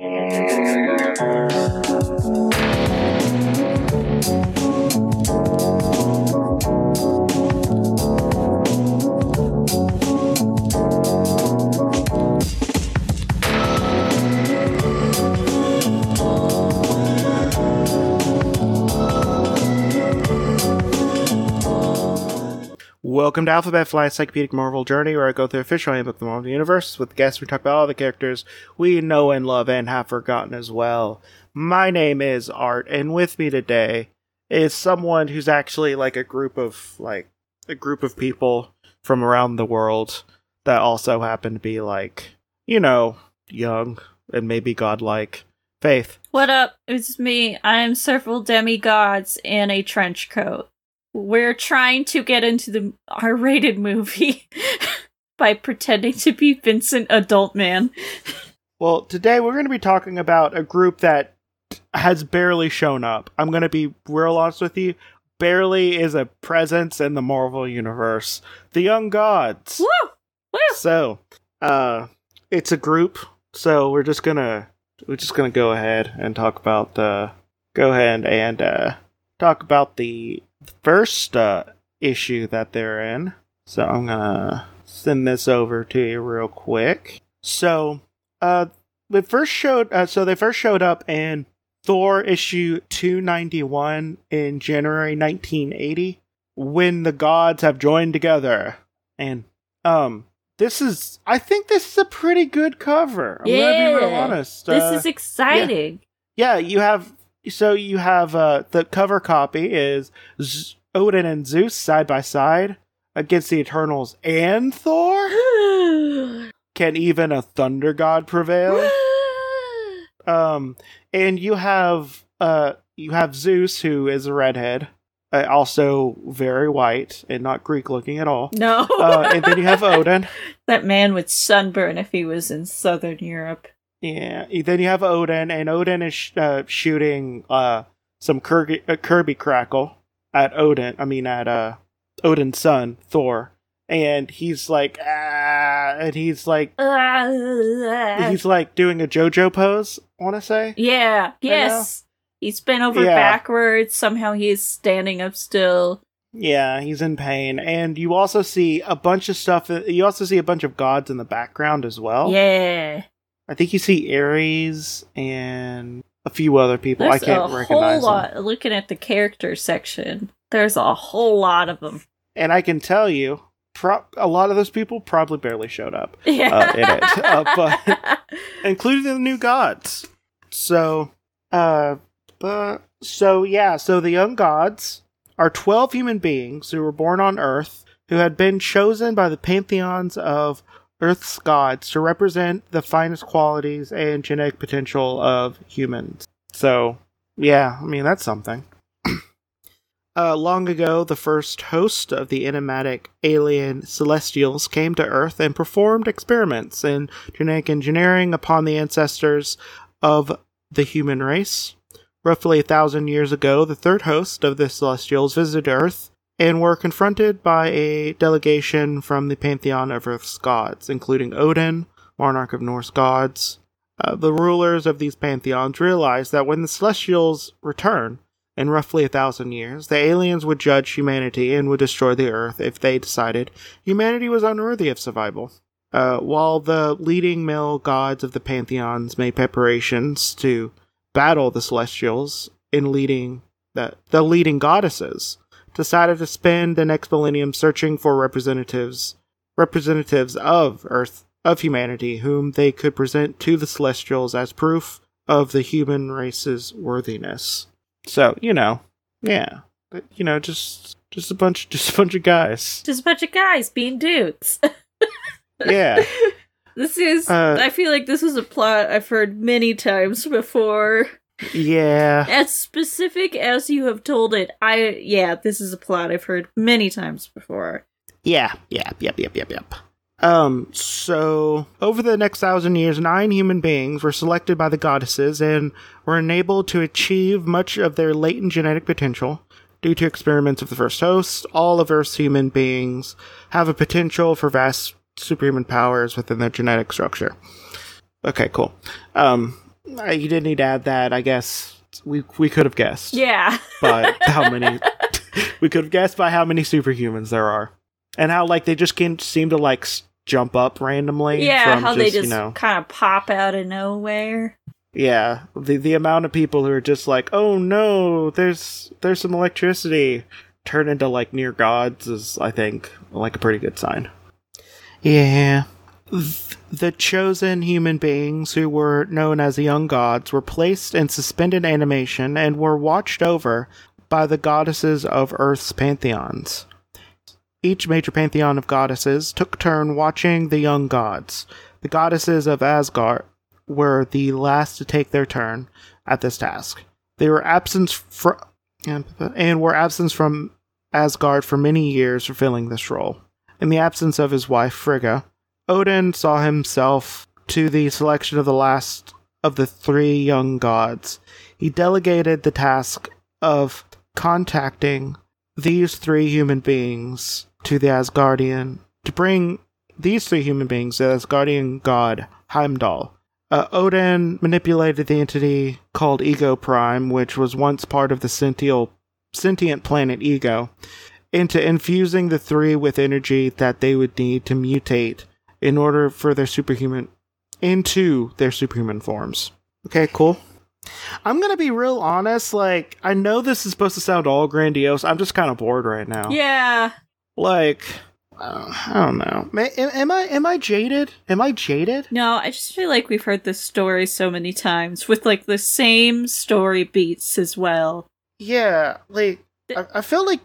Thank you. Welcome to Alphabet Fly Encyclopedic Marvel Journey, where I go through official handbook of the Marvel Universe with guests. We talk about all the characters we know and love and have forgotten as well. My name is Art, and with me today is someone who's actually like a group of like a group of people from around the world that also happen to be like you know young and maybe godlike. Faith. What up? It's me. I'm several demigods in a trench coat. We're trying to get into the R rated movie by pretending to be Vincent Adultman. Well, today we're going to be talking about a group that has barely shown up. I'm going to be real honest with you. Barely is a presence in the Marvel universe. The Young Gods. Woo! Woo! So, uh, it's a group. So we're just gonna we're just gonna go ahead and talk about the go ahead and uh, talk about the first uh, issue that they're in. So I'm gonna send this over to you real quick. So, uh, they first showed. Uh, so they first showed up in Thor issue 291 in January 1980 when the gods have joined together. And um this is I think this is a pretty good cover. I'm gonna be real Yeah. honest. This Uh, is exciting. yeah, you have so you have uh the cover copy is Z- Odin and Zeus side by side against the Eternals and Thor. Can even a thunder god prevail? Um, and you have uh you have Zeus who is a redhead, uh, also very white and not Greek looking at all. no. Uh, and then you have Odin. that man would sunburn if he was in Southern Europe. Yeah. Then you have Odin, and Odin is sh- uh, shooting uh some Kirby, uh, Kirby crackle at Odin. I mean at uh Odin's son Thor, and he's like ah, and he's like he's like doing a JoJo pose. I Want to say? yeah, yes. He's been over Yeah. backwards. Somehow he's standing up still. Yeah, he's in pain, and you also see a bunch of stuff. You also see a bunch of gods in the background as well. Yeah. I think you see Ares and a few other people. There's I can't a whole recognize them. lot. Looking at the character section, there's a whole lot of them. and I can tell you, pro- a lot of those people probably barely showed up, Yeah. Uh, in it. Uh, but- including the new gods. So, uh, but so yeah, so the young gods are twelve human beings who were born on Earth, who had been chosen by the pantheons of Earth's gods to represent the finest qualities and genetic potential of humans. So, yeah, I mean that's something. Uh, long ago, the first host of the enigmatic alien celestials came to Earth and performed experiments in genetic engineering upon the ancestors of the human race. Roughly a thousand years ago, the third host of the celestials visited Earth and were confronted by a delegation from the pantheon of Earth's gods, including Odin, monarch of Norse gods. Uh, the rulers of these pantheons realized that when the celestials return, in roughly a thousand years, the aliens would judge humanity and would destroy the Earth if they decided humanity was unworthy of survival. Uh, while the leading male gods of the pantheons made preparations to battle the Celestials, in leading the, the leading goddesses decided to spend the next millennium searching for representatives representatives of Earth of humanity whom they could present to the Celestials as proof of the human race's worthiness. So, you know, yeah. But, You know, just just a bunch just a bunch of guys. Just a bunch of guys being dudes. Yeah. This is. Uh, I feel like this is a plot I've heard many times before. Yeah. As specific as you have told it, I. Yeah, this is a plot I've heard many times before. Yeah. yeah, yep, yep, yep, yep. Um, so over the next thousand years, nine human beings were selected by the goddesses and were enabled to achieve much of their latent genetic potential. Due to experiments of the first host, all of Earth's human beings have a potential for vast superhuman powers within their genetic structure. Okay, cool. Um, you didn't need to add that. I guess we we could have guessed. Yeah. But how many? we could have guessed by how many superhumans there are, and how like they just can't seem to like s- jump up randomly. Yeah, from how they just, just you know kind of pop out of nowhere. yeah the the amount of people who are just like oh no there's there's some electricity turn into like near gods is I think like a pretty good sign. Yeah. Th- The chosen human beings who were known as the young gods were placed in suspended animation and were watched over by the goddesses of Earth's pantheons. Each major pantheon of goddesses took turn watching the young gods. The goddesses of Asgard were the last to take their turn at this task. They were absent from and were absent from Asgard for many years fulfilling this role. In the absence of his wife Frigga, Odin saw himself to the selection of the last of the three young gods. He delegated the task of contacting these three human beings to the Asgardian to bring these three human beings to the Asgardian god Heimdall. Uh, Odin manipulated the entity called Ego Prime, which was once part of the sentient, sentient planet Ego, into infusing the three with energy that they would need to mutate in order for their superhuman into their superhuman forms. Okay, cool. I'm gonna be real honest. Like, I know this is supposed to sound all grandiose. I'm just kind of bored right now. Yeah. Like, uh, I don't know. Am, am I am I jaded? Am I jaded? No, I just feel like we've heard this story so many times with like the same story beats as well. Yeah. Like, I, I feel like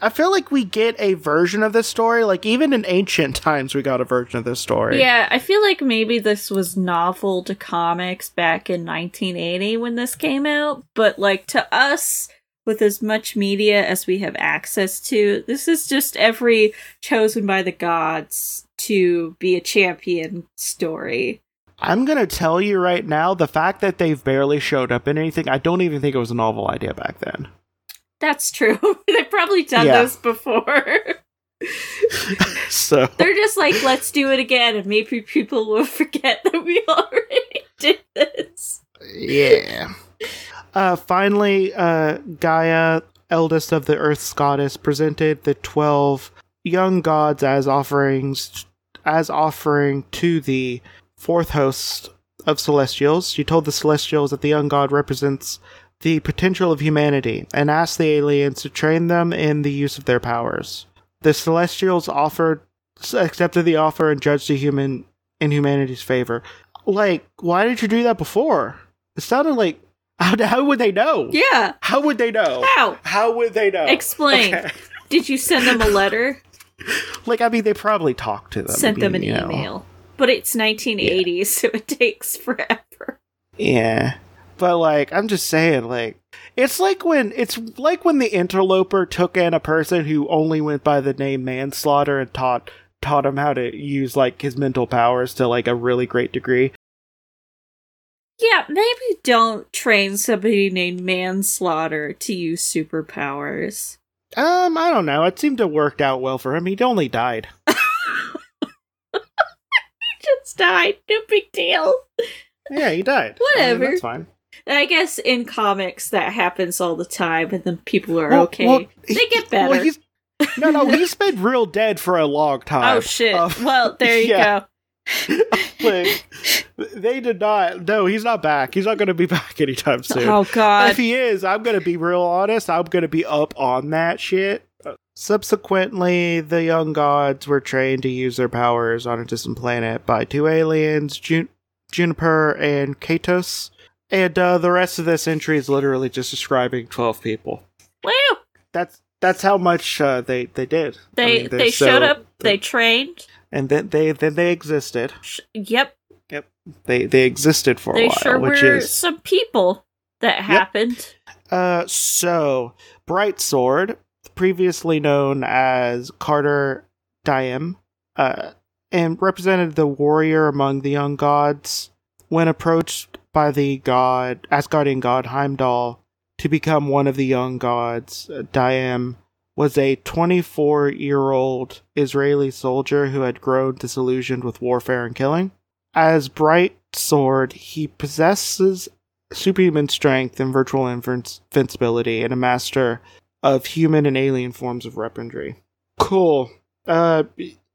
I feel like we get a version of this story. Like, even in ancient times, we got a version of this story. Yeah, I feel like maybe this was novel to comics back in 1980 when this came out, but like to us, with as much media as we have access to, this is just every chosen by the gods to be a champion story. I'm gonna tell you right now, the fact that they've barely showed up in anything, I don't even think it was a novel idea back then. That's true. They've probably done Yeah. this before. so They're just like, let's do it again, and maybe people will forget that we already did this. yeah. Uh, finally, uh, Gaia, eldest of the Earth's goddess, presented the twelve young gods as offerings, as offering to the fourth host of Celestials. She told the Celestials that the young god represents the potential of humanity and asked the aliens to train them in the use of their powers. The Celestials offered, accepted the offer and judged the human in humanity's favor. Like, why did you do that before? It sounded like how, how would they know? Yeah. How would they know? How? How would they know? Explain. Okay. Did you send them a letter? Like, I mean, they probably talked to them. Sent them an you know. email. But it's 1980s, so it takes forever. Yeah. But like I'm just saying like it's like when it's like when the interloper took in a person who only went by the name manslaughter and taught taught him how to use like his mental powers to like a really great degree. Yeah, maybe don't train somebody named Manslaughter to use superpowers. Um I don't know. It seemed to worked out well for him. He'd only died. He just died. No big deal. Yeah, he died. I mean, Whatever. that's fine. I guess in comics that happens all the time, and then people are Well- okay. well, they he- get better. Well, he's No, no, he's been real dead for a long time. oh shit! Um, well, there you yeah. go. like, they did not. No, he's not back. He's not going to be back anytime soon. Oh god. If he is, I'm going to be real honest. I'm going to be up on that shit. Subsequently, the young gods were trained to use their powers on a distant planet by two aliens, Jun- Juniper and Katos. And uh, the rest of this entry is literally just describing 12 people. Woo! That's that's how much uh, they they did. I They mean, they're they so- showed up. They trained. and then they then they existed. Sh- yep. They they existed for a They while, sure which were is some people that happened. Uh, so Bright Sword, previously known as Carter Diem, uh, and represented the warrior among the young gods. When approached by the god Asgardian god Heimdall to become one of the young gods, uh, Diem was a 24 year old Israeli soldier who had grown disillusioned with warfare and killing. As Bright sword, he possesses superhuman strength and virtual invinci- invincibility, and a master of human and alien forms of weaponry. Cool. Uh,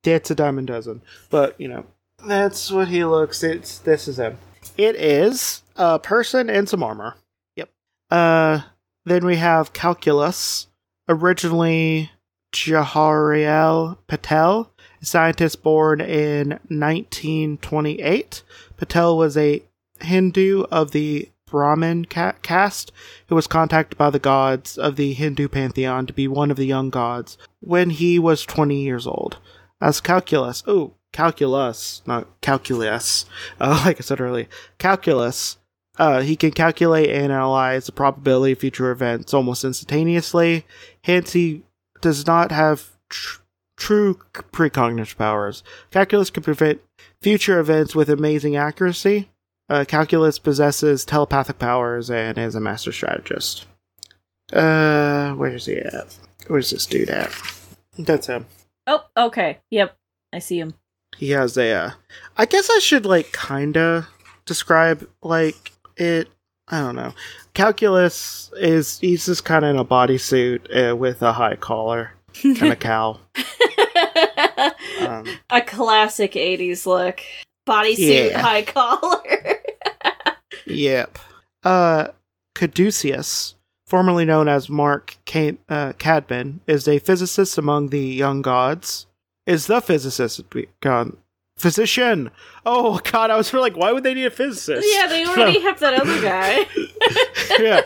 that's a diamond dozen, but you know that's what he looks. It's this is him. It is a person in some armor. Yep. Uh, then we have Calculus, originally Jahariel Patel, a scientist born in 1928. Patel was a Hindu of the Brahmin ca- caste who was contacted by the gods of the Hindu pantheon to be one of the young gods when he was 20 years old. As Calculus, oh, calculus, not calculus, uh, like I said earlier, calculus, uh, he can calculate and analyze the probability of future events almost instantaneously. Hence, he does not have tr- true precognitive powers. Calculus can prevent future events with amazing accuracy. Uh, calculus possesses telepathic powers and is a master strategist. Uh, where's he at? Where's this dude at? That's him. Oh, okay. Yep. I see him. He has a. Uh, I guess I should like kinda describe like it. I don't know. Calculus is he's just kind of in a bodysuit uh, with a high collar and a cowl. Um, a classic 80s look. Bodysuit, Yeah. high collar. Yep. Uh, Caduceus, formerly known as Mark uh, Cadman, is a physicist among the young gods. Is the physicist gone? Physician. Oh God, I was like, why would they need a physicist? yeah, they already have that other guy. yeah.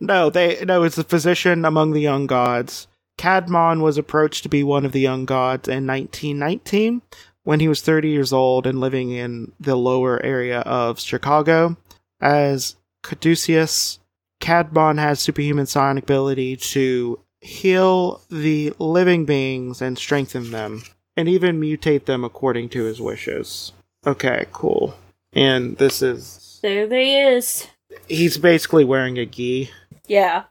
No, they no, it's a physician among the young gods. Cadmon was approached to be one of the young gods in 1919 when he was 30 years old and living in the lower area of Chicago. As Caduceus, Cadmon has superhuman psionic ability to heal the living beings and strengthen them, and even mutate them according to his wishes. Okay, cool. And this is there they is. he's basically wearing a gi Yeah.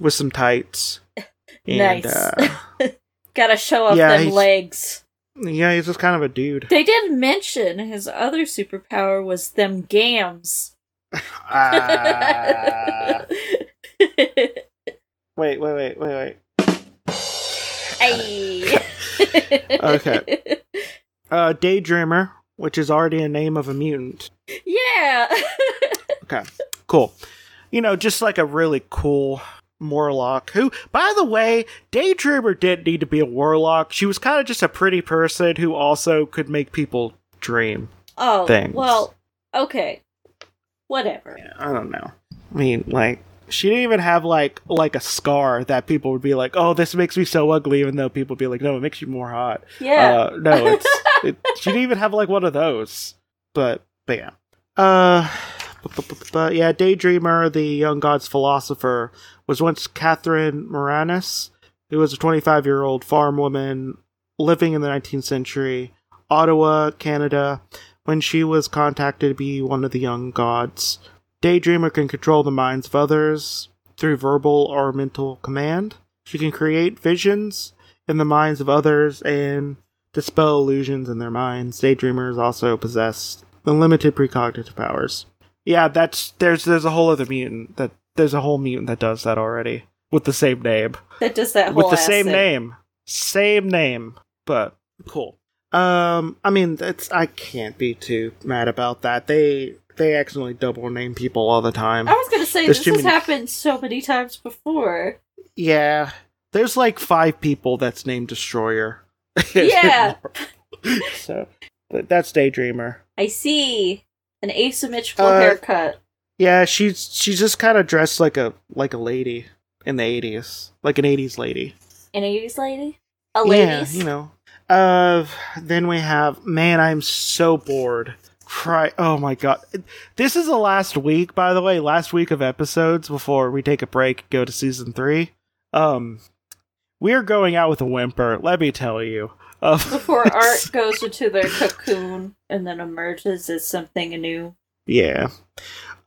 with some tights. And, Nice. Uh, Gotta show off Yeah, them he's- legs. yeah, he's just kind of a dude. They didn't mention his other superpower was them gams. Ah. Wait, wait, wait, wait. Hey. Okay. Uh, Daydreamer, which is already a name of a mutant. Yeah. Okay, cool. You know, just like a really cool Morlock. Who, by the way, Daydreamer didn't need to be a warlock. She was kind of just a pretty person who also could make people dream. oh, Things. well, okay. Whatever. I don't know. I mean, like she didn't even have like like a scar that people would be like, "Oh, this makes me so ugly," even though people would be like, "No, it makes you more hot." Yeah. Uh, no, it's it, she didn't even have like one of those. But but yeah. Uh, but, but, but, but yeah, Daydreamer, the young god's philosopher, was once Catherine Moranis, who was a 25 year old farm woman living in the 19th century, Ottawa, Canada, when she was contacted to be one of the young gods. Daydreamer can control the minds of others through verbal or mental command. She can create visions in the minds of others and dispel illusions in their minds. Daydreamers also possess unlimited precognitive powers. Yeah, that's there's there's a whole other mutant that there's a whole mutant that does that already with the same name that does that whole with the same thing. name, same name, but cool. Um, I mean, that's I can't be too mad about that. They they accidentally double name people all the time. I was gonna say There's this has many- happened so many times before. Yeah, there's like five people that's named Destroyer. Yeah. so, but that's Daydreamer. I see an asymmetrical Uh, haircut. Yeah, she's she's just kind of dressed like a like a lady in the eighties, like an eighties lady. An 80s lady? A Yeah, you know. Uh, then we have man. I'm so bored. Cry. Oh my god. This is the last week, by the way. Last week of episodes before we take a break. Go to season three. Um, we're going out with a whimper. Let me tell you. Before Art goes into their cocoon and then emerges as something new. Yeah.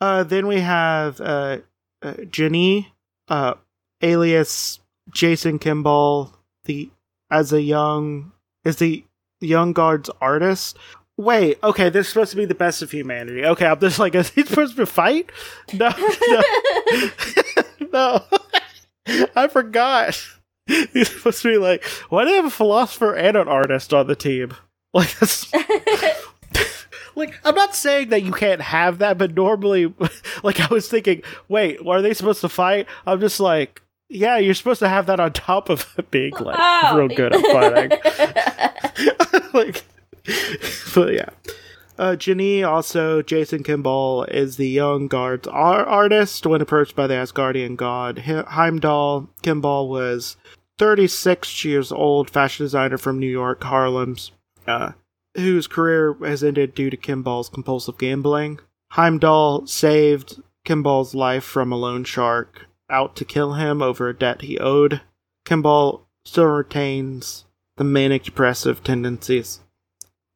Uh, then we have uh, uh, Genie, uh, alias Jason Kimball, the as a young is the young guard's artist. Wait, okay, this is supposed to be the best of humanity. Okay, I'm just like, is he supposed to fight? No, no, no. I forgot. He's supposed to be like, why do they have a philosopher and an artist on the team? Like, that's, like I'm not saying that you can't have that, but normally, like I was thinking, wait, are they supposed to fight? I'm just like, yeah, you're supposed to have that on top of being like Oh. real good at fighting. like, but yeah. Uh, also Jason Kimball, is the young guard's ar- artist. When approached by the Asgardian god Heimdall, Kimball was 36 years old, fashion designer from New York, Harlem's, uh, whose career has ended due to Kimball's compulsive gambling. Heimdall saved Kimball's life from a loan shark out to kill him over a debt he owed. Kimball still retains the manic depressive tendencies.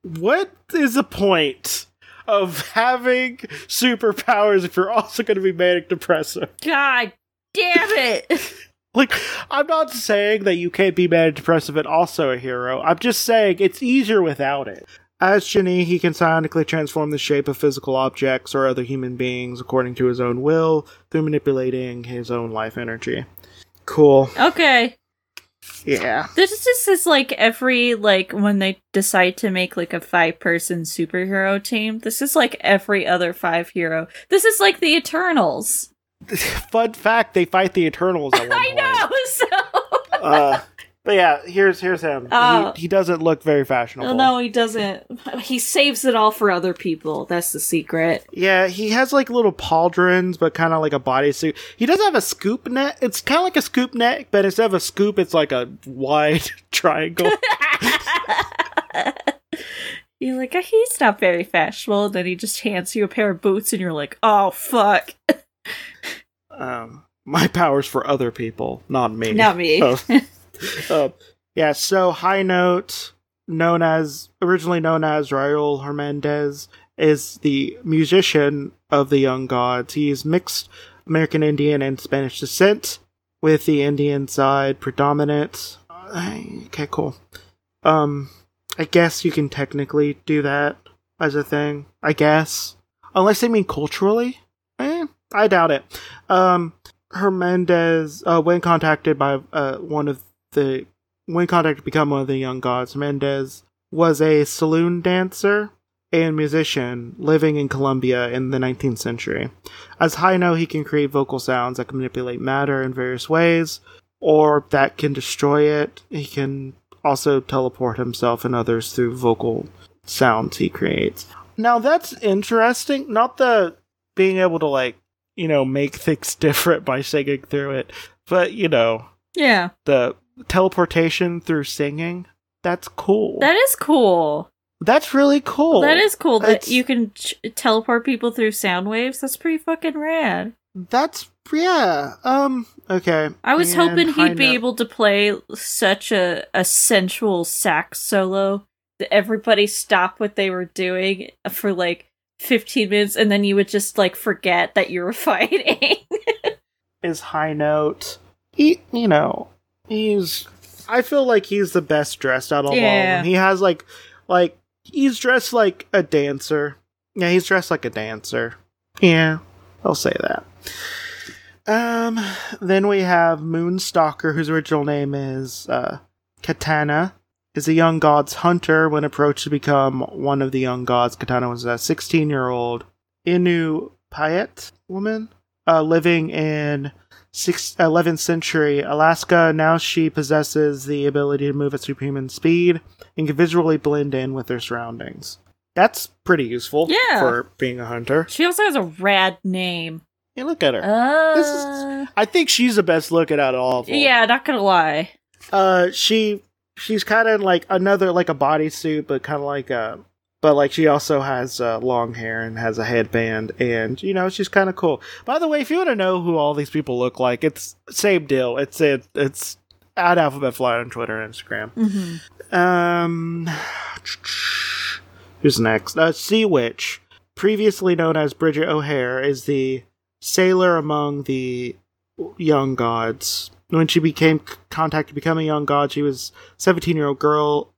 What is the point of having superpowers if you're also going to be manic depressive? God damn it! Like, I'm not saying that you can't be manic depressive and also a hero. I'm just saying it's easier without it. As Genie, he can psionically transform the shape of physical objects or other human beings according to his own will through manipulating his own life energy. Cool. Okay. Yeah. This is just is like every like when they decide to make like a five person superhero team. This is like every other five hero. This is like the Eternals. Fun fact: they fight the Eternals I know. So Uh, but yeah, here's here's him. Oh. He, he doesn't look very fashionable. no, he doesn't. He saves it all for other people. That's the secret. Yeah, he has like little pauldrons, but kind of like a bodysuit. He does have a scoop net. It's kind of like a scoop neck, but instead of a scoop, it's like a wide triangle. You're like, "Ah, he's not very fashionable. And then he just hands you a pair of boots, and you're like, oh fuck, um, my powers for other people, not me. not me. Oh. Uh, yeah, so High Note, known as originally known as Raul Hernandez, is the musician of the Young Gods. He's mixed American Indian and Spanish descent, with the Indian side predominant. Okay, cool. Um, I guess you can technically do that as a thing. I guess, unless they mean culturally. Eh, I doubt it. Um, Hernandez, uh, when contacted by uh, one of the when contacted to become one of the young gods, Mendez was a saloon dancer and musician living in Colombia in the 19th century. As High Note, he can create vocal sounds that can manipulate matter in various ways, or that can destroy it. He can also teleport himself and others through vocal sounds he creates. Now that's interesting. Not the being able to like, you know, make things different by singing through it, but you know, yeah, the teleportation through singing. That's cool. that is cool. That's really cool. That is cool that It's- you can ch- teleport people through sound waves. That's pretty fucking rad. That's yeah. Um. Okay. I was And hoping he'd be note- able to play such a, a sensual sax solo that everybody stopped what they were doing for like 15 minutes and then you would just like forget that you were fighting. is high note. He, you know, he's. I feel like he's the best dressed out of all of them. He has like, like he's dressed like a dancer. Yeah, he's dressed like a dancer. Yeah, I'll say that. Um, then we have Moonstalker, whose original name is uh, Katana, is a young god's hunter. When approached to become one of the young gods, Katana was a 16 year old Inu Payet woman uh, living in six, 11th century Alaska. Now she possesses the ability to move at superhuman speed and can visually blend in with her surroundings. That's pretty useful Yeah. for being a hunter. she also has a rad name. Hey, look at her. Uh, This is- I think she's the best looking out of all of them. yeah, not gonna lie. Uh, she she's kind of like another like a bodysuit, but kind of like a. But like she also has uh, long hair and has a headband, and you know she's kind of cool. By the way, if you want to know who all these people look like, it's same deal. It's it it's at Alphabet Fly on Twitter and Instagram. hmm Um, who's next? Uh, Sea Witch, previously known as Bridget O'Hare, is the sailor among the young gods. When she became contacted to become a young god, she was 17 year old girl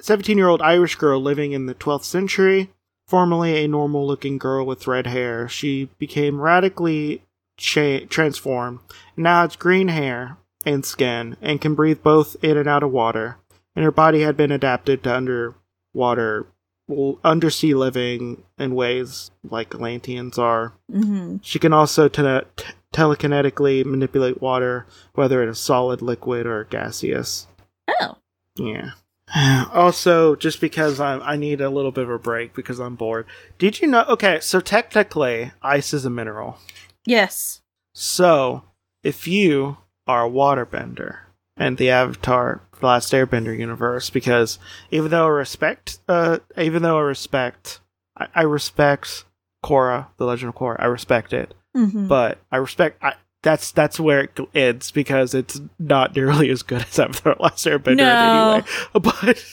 17 year old Irish girl living in the 12th century. Formerly a normal looking girl with red hair, she became radically cha- transformed. Now has green hair and skin and can breathe both in and out of water. And her body had been adapted to underwater, undersea living in ways like Atlanteans are. hmm She can also t- telekinetically manipulate water, whether it is solid, liquid, or gaseous. Oh. Yeah. Also, just because I'm, I need a little bit of a break because I'm bored. Did you know? Okay, so technically, ice is a mineral. Yes. So, if you are a waterbender and the Avatar The Last Airbender universe, because even though I respect, uh, even though I respect, I, I respect Korra, The Legend of Korra, I respect it, hmm but I respect. I, that's that's where it ends because it's not nearly as good as Avatar: Last Airbender No. anyway. But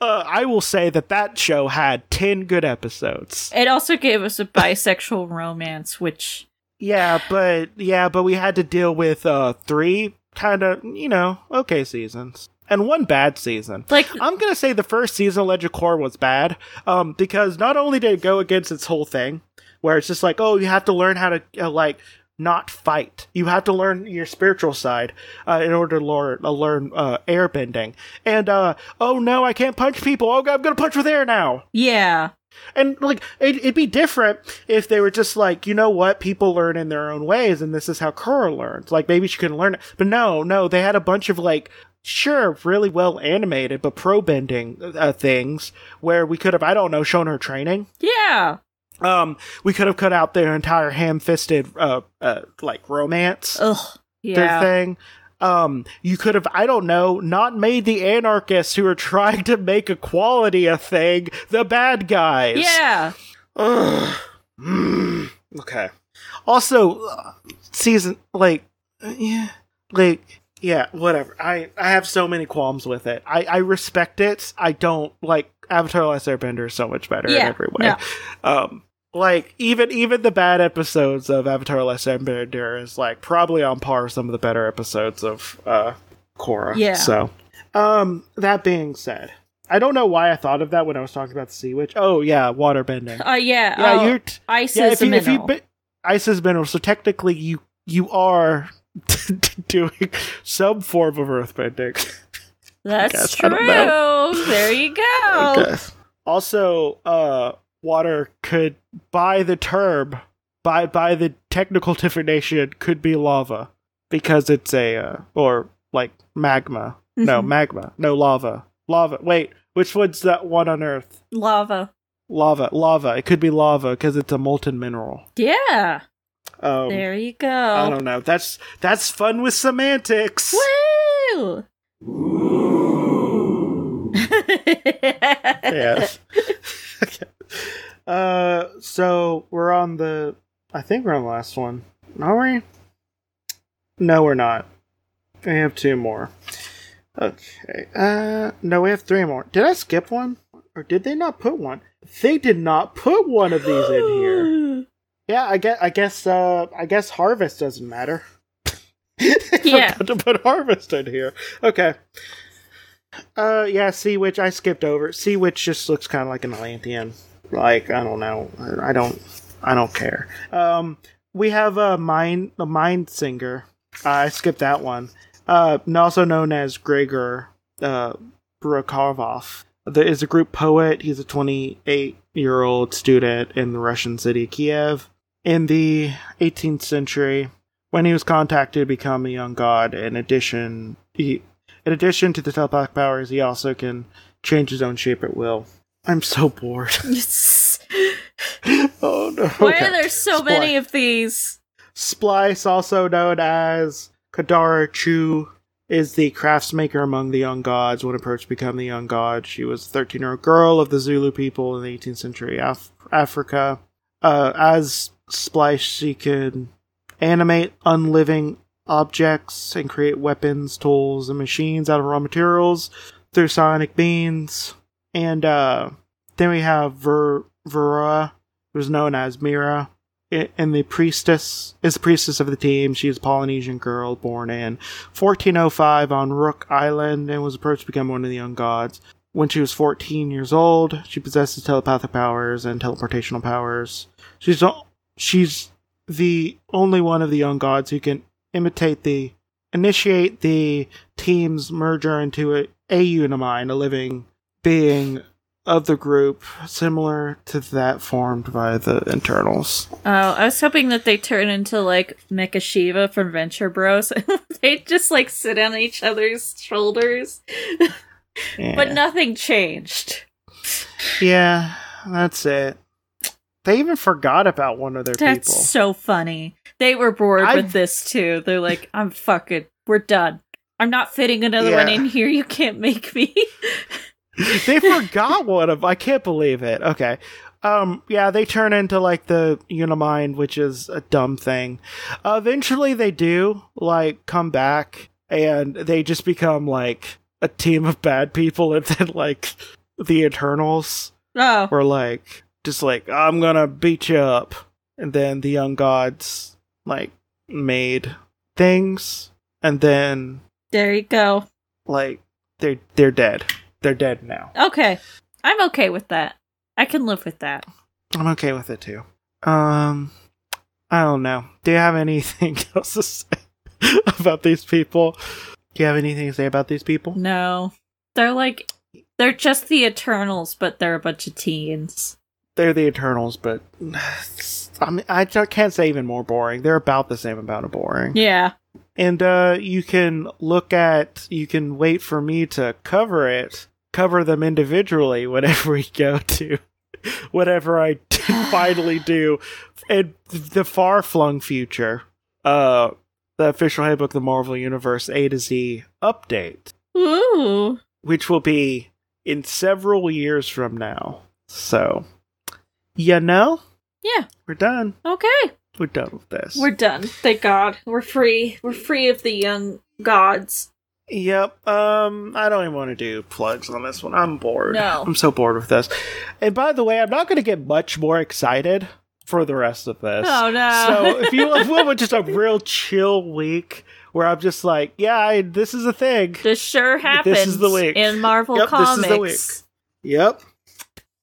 uh, I will say that that show had ten good episodes. It also gave us a bisexual romance, which Yeah, but yeah, but we had to deal with uh three kind of you know okay seasons and one bad season. like I'm gonna say the first season of Legend of Korra was bad, um, because not only did it go against its whole thing, where it's just like, oh, you have to learn how to uh, like not fight. You have to learn your spiritual side uh, in order to learn, uh, learn uh, airbending. And uh, oh no, I can't punch people. Oh, I'm gonna punch with air now. yeah. And like it, it'd be different if they were just like, you know what, people learn in their own ways, and this is how Korra learns. Like maybe she couldn't learn it, but no, no, they had a bunch of like, sure, really well animated, but pro bending uh, things where we could have, I don't know, shown her training. Yeah. Um, we could have cut out their entire ham-fisted, uh, uh like romance Ugh. Yeah. thing. Um, you could have, I don't know, not made the anarchists who are trying to make equality a thing the bad guys. Yeah. Ugh. Mm. Okay. Also, uh, season like, uh, yeah, like yeah, whatever. I I have so many qualms with it. I I respect it. I don't like Avatar: Last Airbender is so much better in every way. no. Um. Like even even the bad episodes of Avatar: The Last Airbender is like probably on par with some of the better episodes of uh Korra. Yeah. So, um, that being said, I don't know why I thought of that when I was talking about the Sea Witch. Oh yeah, water bending. Uh, yeah. Yeah, oh, you're t- ice yeah. is you, if you mineral. be- ice is mineral, so technically you you are doing some form of earthbending. That's guess. True. There you go. Also, uh, water could, by the term, by by the technical definition, could be lava because it's a uh, or like magma. No, Mhm. magma. No lava. Lava. Wait, which one's that one on Earth? Lava. Lava. Lava. It could be lava because it's a molten mineral. Yeah. Um, there you go. I don't know. That's that's fun with semantics. Woo! Yes. uh, so we're on the. I think we're on the last one. Are we? No, we're not. We have two more. Okay. Uh, no, we have three more. Did I skip one, or did they not put one? They did not put one of these in here. Yeah, I guess. I guess. Uh, I guess harvest doesn't matter. Yeah. Forgot to put harvest in here. Okay. Uh, yeah. Sea witch. I skipped over. Sea witch just looks kind of like an Atlantean. Like I don't know. I don't. I don't care. Um, we have a mind. A mind singer. Uh, I skipped that one. Uh, also known as Gregor. Uh, Burakovov. There is a group poet. He's a 28 year old student in the Russian city Kiev. In the 18th century, when he was contacted to become a young god, in addition, he, in addition to the telepathic powers, he also can change his own shape at will. I'm so bored. oh no! Why Okay. are there so many of these? Splice, also known as Kadara Chu, is the craftsmaker among the young gods. When approached to become the young god, she was a 13 year old girl of the Zulu people in the 18th century Af- Africa. Uh, as Splice, she could animate unliving objects and create weapons, tools, and machines out of raw materials through sonic beams. And uh, then we have Ver- Vera, who's known as Mira and the priestess is the priestess of the team. She is a Polynesian girl born in 1405 on Rook Island and was approached to become one of the young gods. when she was 14 years old. She possesses telepathic powers and teleportational powers. She's she's the only one of the young gods who can imitate the initiate the team's merger into a, a a living being of the group, similar to that formed by the Eternals. Oh, I was hoping that they turn into like Mecha Shiva from Venture Bros. they just like sit on each other's shoulders, Yeah. but nothing changed. Yeah, that's it. They even forgot about one of their That's people. so funny. They were bored I've- with this too. They're like, I'm fucking, we're done. I'm not fitting another one in here. You can't make me. they forgot one of. I can't believe it. Okay. Um. Yeah, they turn into like the Unimind, which is a dumb thing. Uh, eventually, they do like come back, and they just become like a team of bad people, and then like the Eternals oh, were like just like I'm gonna beat you up, and then the young gods like made things, and then there you go. like they're they're dead. They're dead now. Okay. I'm okay with that. I can live with that. I'm okay with it too. Um, I don't know. Do you have anything else to say about these people? Do you have anything to say about these people? No. They're like, they're just the Eternals, but they're a bunch of teens. They're the Eternals, but I mean, I can't say even more boring. They're about the same amount of boring. Yeah. And uh, you can look at, you can wait for me to cover it, cover them individually whenever we go to, whatever I finally do, in the far flung future. Uh, the official handbook of the Marvel Universe A to Z update, Ooh. which will be in several years from now. So, you know, Yeah. we're done. Okay. We're done with this. We're done. Thank God. We're free. We're free of the young gods. Yep. Um, I don't even want to do plugs on this one. I'm bored. No. I'm so bored with this. And by the way, I'm not going to get much more excited for the rest of this. Oh no. So if you want just a real chill week where I'm just like, yeah, I, this is a thing. this sure happens This is the week. in Marvel Yep, this Comics. is the week. Yep.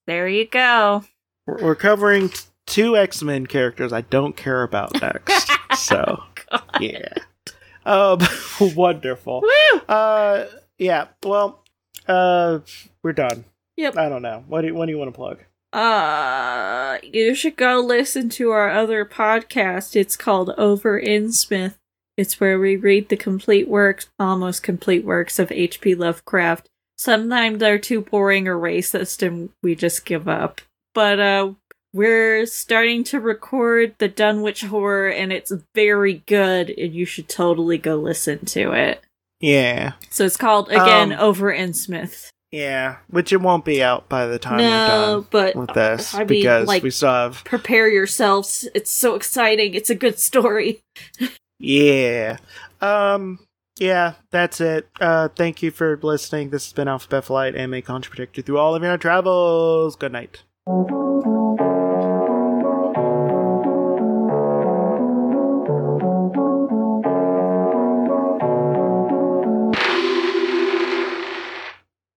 There you go. We're, we're covering t- two X Men characters I don't care about next. so yeah. Um, wonderful. Uh, yeah. Well, uh, we're done. Yep. I don't know. What do you, what do you want to plug? Uh, you should go listen to our other podcast. It's called Over Innsmouth. It's where we read the complete works, almost complete works of H.P. Lovecraft. Sometimes they're too boring or racist and we just give up. But, uh, we're starting to record the Dunwich Horror and it's very good and you should totally go listen to it. Yeah. So it's called, again, Um, Over Innsmouth. Yeah. Which it won't be out by the time we're done but with this I mean, because like- we still have. prepare yourselves. It's so exciting. It's a good story. Yeah. Um. Yeah, that's it. Uh, thank you for listening. This has been Alphabet Flight, Anime Contra you through all of your travels. Good night.